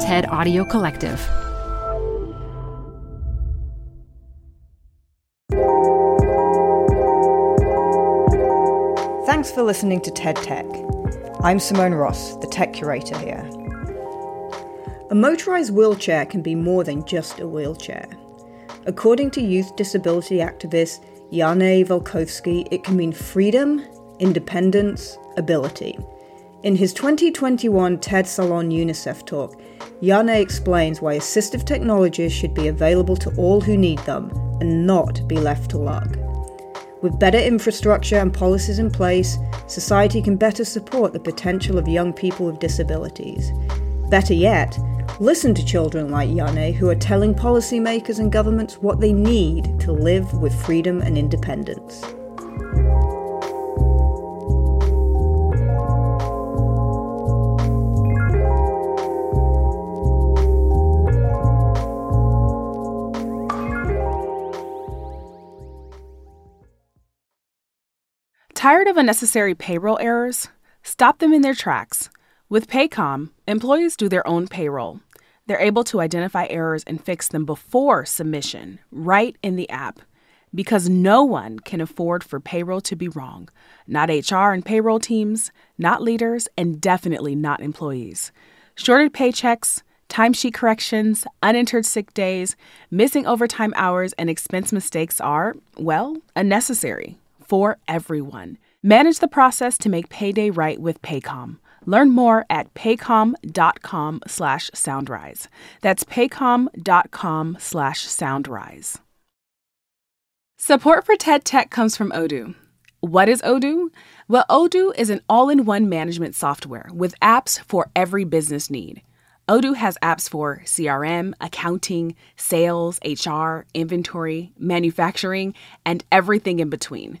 TED Audio Collective. Thanks for listening to TED Tech. I'm Simone Ross, the tech curator here. A motorized wheelchair can be more than just a wheelchair. According to youth disability activist Jane Velkovski, it can mean freedom, independence, ability. In his 2021 TED Salon UNICEF talk, Jane explains why assistive technologies should be available to all who need them and not be left to luck. With better infrastructure and policies in place, society can better support the potential of young people with disabilities. Better yet, listen to children like Yane who are telling policymakers and governments what they need to live with freedom and independence. Tired of unnecessary payroll errors? Stop them in their tracks. With Paycom, employees do their own payroll. They're able to identify errors and fix them before submission, right in the app. Because no one can afford for payroll to be wrong. Not HR and payroll teams, not leaders, and definitely not employees. Shorted paychecks, timesheet corrections, unentered sick days, missing overtime hours, and expense mistakes are, well, unnecessary for everyone. Manage the process to make payday right with Paycom. Learn more at paycom.com slash soundrise. That's paycom.com slash soundrise. Support for TED Tech comes from Odoo. What is Odoo? Well, Odoo is an all in one management software with apps for every business need. Odoo has apps for CRM, accounting, sales, HR, inventory, manufacturing, and everything in between.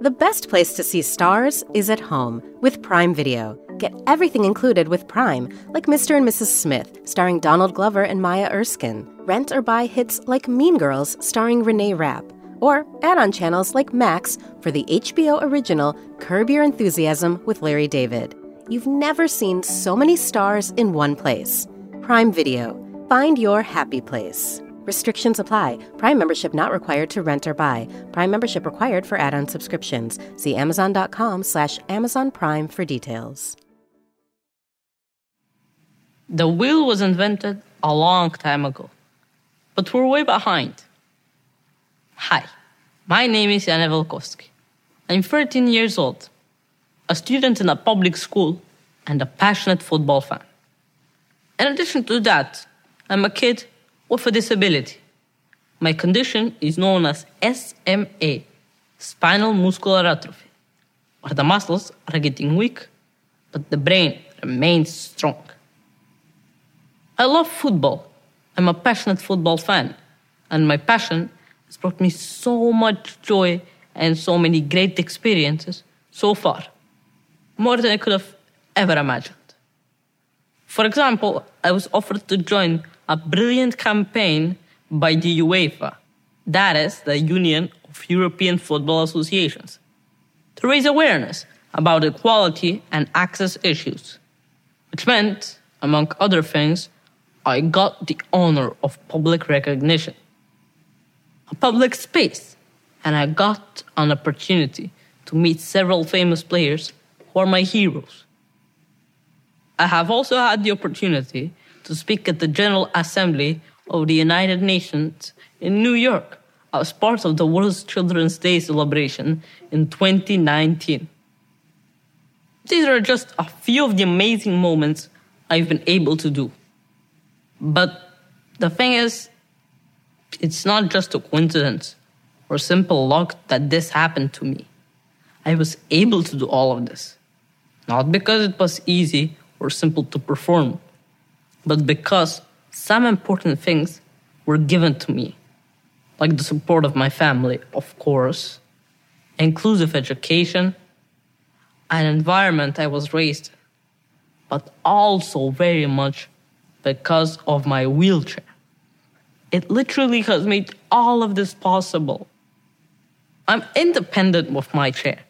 The best place to see stars is at home with Prime Video. Get everything included with Prime, like Mr. and Mrs. Smith, starring Donald Glover and Maya Erskine. Rent or buy hits like Mean Girls, starring Renee Rapp. Or add on channels like Max for the HBO original Curb Your Enthusiasm with Larry David. You've never seen so many stars in one place. Prime Video. Find your happy place. Restrictions apply. Prime membership not required to rent or buy. Prime membership required for add-on subscriptions. See Amazon.com slash Amazon Prime for details. The wheel was invented a long time ago, but we're way behind. Hi, my name is Jane Velkovski. I'm 13 years old, a student in a public school, and a passionate football fan. In addition to that, I'm a kid with a disability. My condition is known as SMA, spinal muscular atrophy, where the muscles are getting weak, but the brain remains strong. I love football. I'm a passionate football fan, and my passion has brought me so much joy and so many great experiences so far, more than I could have ever imagined. For example, I was offered to join a brilliant campaign by the UEFA, that is, the Union of European Football Associations, to raise awareness about equality and access issues, which meant, among other things, I got the honor of public recognition, a public space, and I got an opportunity to meet several famous players who are my heroes. I have also had the opportunity to speak at the General Assembly of the United Nations in New York as part of the World Children's Day celebration in 2019. These are just a few of the amazing moments I've been able to do. But the thing is, it's not just a coincidence or simple luck that this happened to me. I was able to do all of this. Not because it was easy or simple to perform, but because some important things were given to me, like the support of my family, of course, inclusive education, an environment I was raised but also very much because of my wheelchair. It literally has made all of this possible. I'm independent with my chair.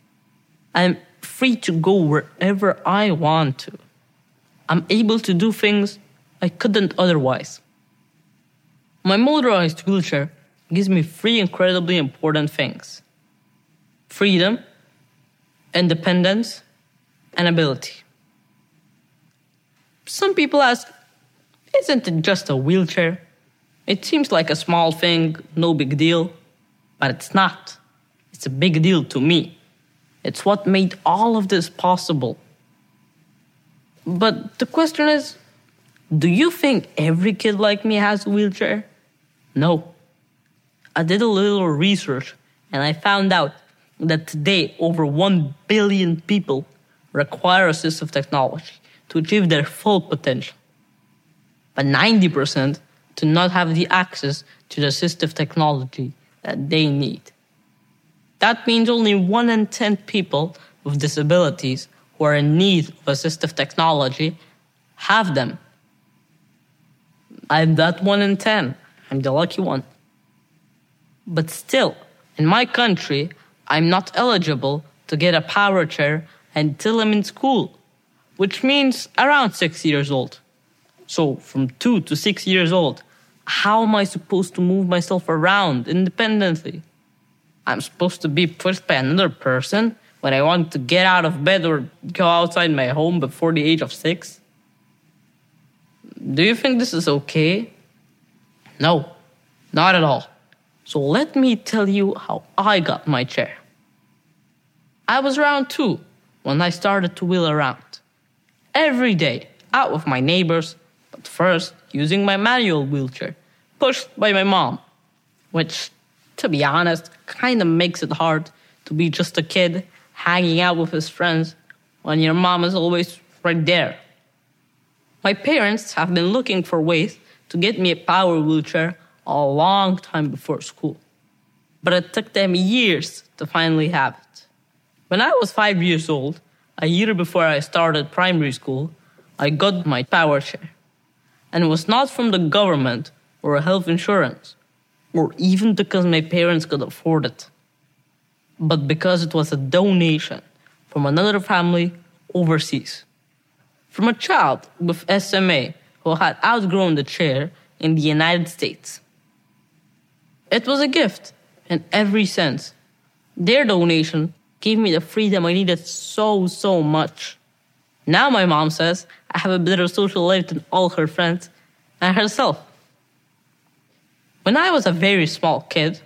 I'm free to go wherever I want to. I'm able to do things I couldn't otherwise. My motorized wheelchair gives me three incredibly important things freedom, independence, and ability. Some people ask, isn't it just a wheelchair? It seems like a small thing, no big deal, but it's not. It's a big deal to me. It's what made all of this possible. But the question is do you think every kid like me has a wheelchair? No. I did a little research and I found out that today over 1 billion people require assistive technology to achieve their full potential. But 90% do not have the access to the assistive technology that they need. That means only 1 in 10 people with disabilities who are in need of assistive technology have them. I'm that 1 in 10. I'm the lucky one. But still, in my country, I'm not eligible to get a power chair until I'm in school, which means around six years old. So, from two to six years old, how am I supposed to move myself around independently? I'm supposed to be pushed by another person when I want to get out of bed or go outside my home before the age of six? Do you think this is okay? No, not at all. So let me tell you how I got my chair. I was around two when I started to wheel around. Every day, out with my neighbors, but first using my manual wheelchair, pushed by my mom, which, to be honest, kind of makes it hard to be just a kid hanging out with his friends when your mom is always right there. My parents have been looking for ways to get me a power wheelchair a long time before school, but it took them years to finally have it. When I was five years old, a year before I started primary school, I got my power chair. And it was not from the government or health insurance, or even because my parents could afford it, but because it was a donation from another family overseas. From a child with SMA who had outgrown the chair in the United States. It was a gift in every sense. Their donation gave me the freedom I needed so, so much. Now my mom says I have a better social life than all her friends and herself. When I was a very small kid,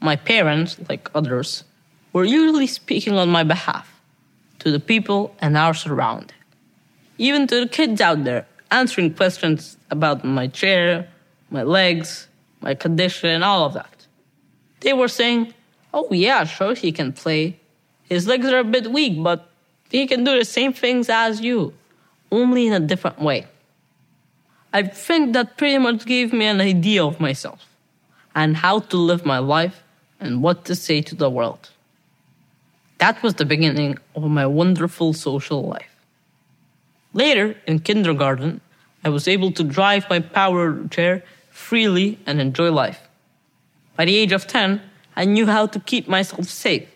my parents, like others, were usually speaking on my behalf to the people and our surrounding, even to the kids out there answering questions about my chair, my legs, my condition, all of that. They were saying, Oh, yeah, sure, he can play. His legs are a bit weak, but he can do the same things as you, only in a different way. I think that pretty much gave me an idea of myself and how to live my life and what to say to the world. That was the beginning of my wonderful social life. Later, in kindergarten, I was able to drive my power chair freely and enjoy life. By the age of 10, I knew how to keep myself safe,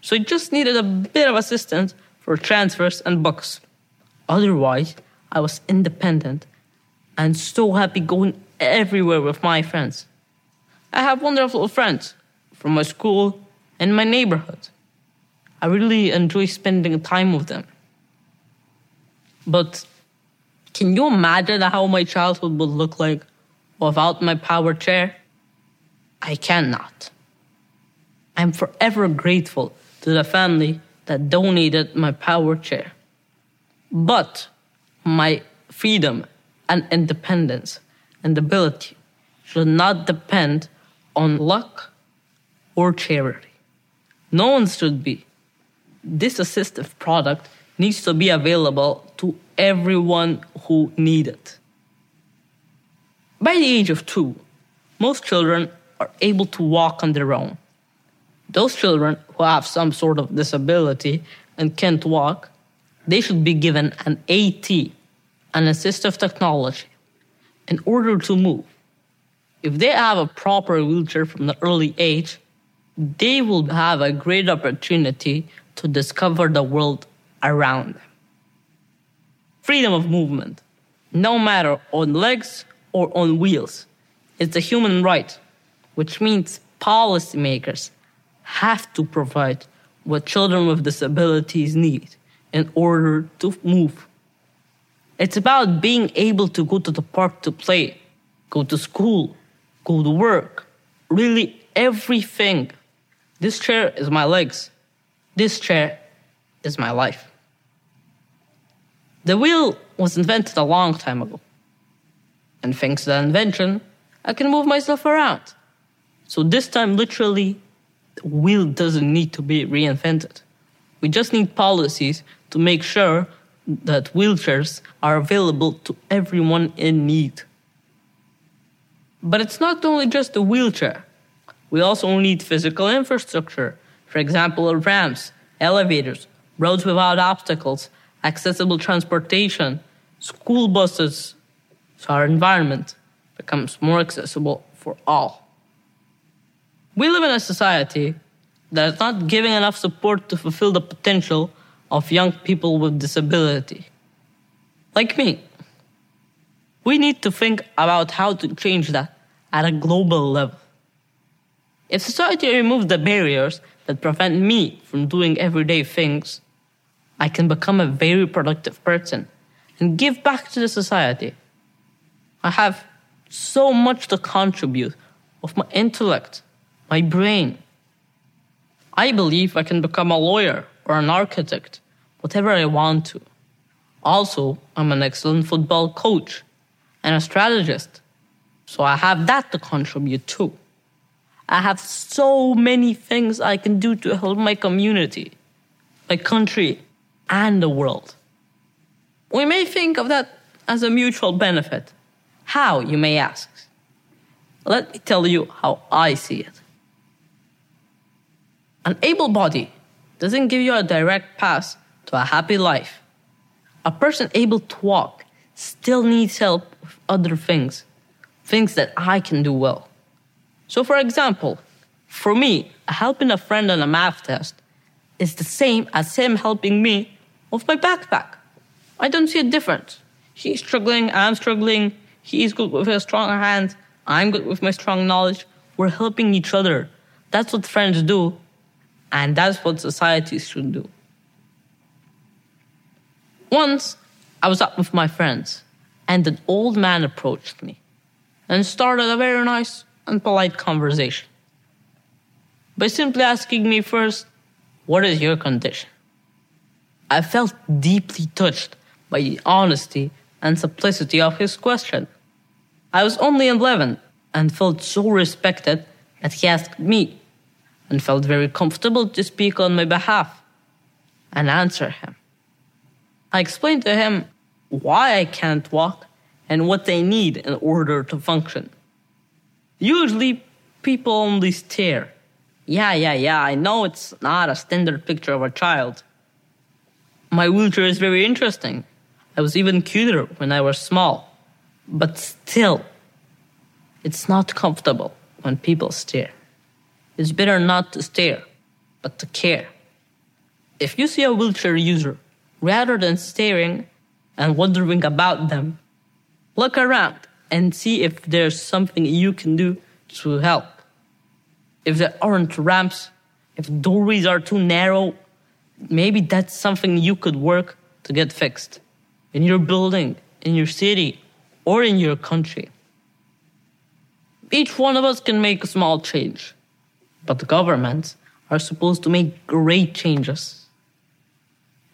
so I just needed a bit of assistance for transfers and books. Otherwise, I was independent and so happy going everywhere with my friends. I have wonderful friends from my school and my neighborhood. I really enjoy spending time with them. But can you imagine how my childhood would look like without my power chair? I cannot. I'm forever grateful to the family that donated my power chair. But my freedom and independence and ability should not depend on luck or charity. No one should be. This assistive product needs to be available to everyone who need it. By the age of two, most children are able to walk on their own. Those children who have some sort of disability and can't walk, they should be given an AT, an assistive technology, in order to move. If they have a proper wheelchair from the early age, they will have a great opportunity to discover the world around them. Freedom of movement, no matter on legs or on wheels, is a human right, which means policymakers have to provide what children with disabilities need in order to move. It's about being able to go to the park to play, go to school, go to work, really everything. This chair is my legs. This chair is my life. The wheel was invented a long time ago. And thanks to that invention, I can move myself around. So this time, literally, the wheel doesn't need to be reinvented. We just need policies to make sure that wheelchairs are available to everyone in need. But it's not only just a wheelchair. We also need physical infrastructure, for example, ramps, elevators, roads without obstacles, accessible transportation, school buses, so our environment becomes more accessible for all. We live in a society that is not giving enough support to fulfill the potential of young people with disability. Like me. We need to think about how to change that at a global level. If society removes the barriers that prevent me from doing everyday things, I can become a very productive person and give back to the society. I have so much to contribute of my intellect, my brain. I believe I can become a lawyer or an architect, whatever I want to. Also, I'm an excellent football coach and a strategist, so I have that to contribute too. I have so many things I can do to help my community, my country, and the world. We may think of that as a mutual benefit. How, you may ask? Let me tell you how I see it. An able body doesn't give you a direct path to a happy life. A person able to walk still needs help with other things, things that I can do well. So, for example, for me, helping a friend on a math test is the same as him helping me with my backpack. I don't see a difference. He's struggling, I'm struggling. He's good with his strong hands, I'm good with my strong knowledge. We're helping each other. That's what friends do, and that's what societies should do. Once, I was out with my friends, and an old man approached me and started a very nice and polite conversation by simply asking me first, What is your condition? I felt deeply touched by the honesty and simplicity of his question. I was only 11 and felt so respected that he asked me and felt very comfortable to speak on my behalf and answer him. I explained to him why I can't walk and what they need in order to function. Usually, people only stare. Yeah, yeah, yeah, I know it's not a standard picture of a child. My wheelchair is very interesting. I was even cuter when I was small. But still, it's not comfortable when people stare. It's better not to stare, but to care. If you see a wheelchair user, rather than staring and wondering about them, look around and see if there's something you can do to help. If there aren't ramps, if doorways are too narrow, maybe that's something you could work to get fixed in your building, in your city, or in your country. Each one of us can make a small change, but the governments are supposed to make great changes.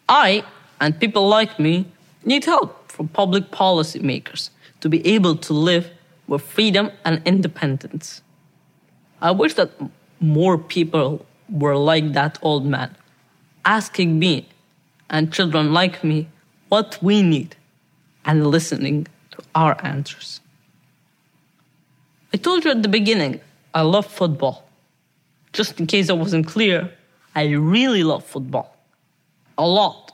I, and people like me, need help from public policy makers to be able to live with freedom and independence. I wish that more people were like that old man, asking me and children like me what we need and listening to our answers. I told you at the beginning, I love football. just in case I wasn't clear, I really love football. A lot.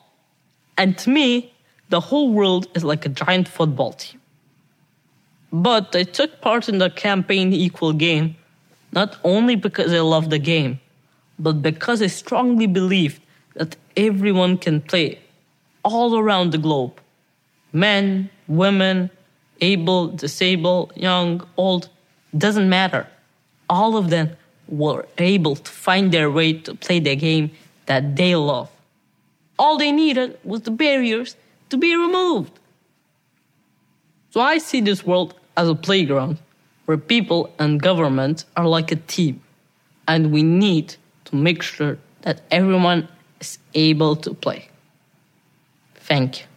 And to me, the whole world is like a giant football team. But I took part in the campaign Equal Game not only because I love the game, but because I strongly believe that everyone can play all around the globe. Men, women, able, disabled, young, old, doesn't matter. All of them were able to find their way to play the game that they love. All they needed was the barriers to be removed. So I see this world as a playground where people and government are like a team, and we need to make sure that everyone is able to play. Thank you.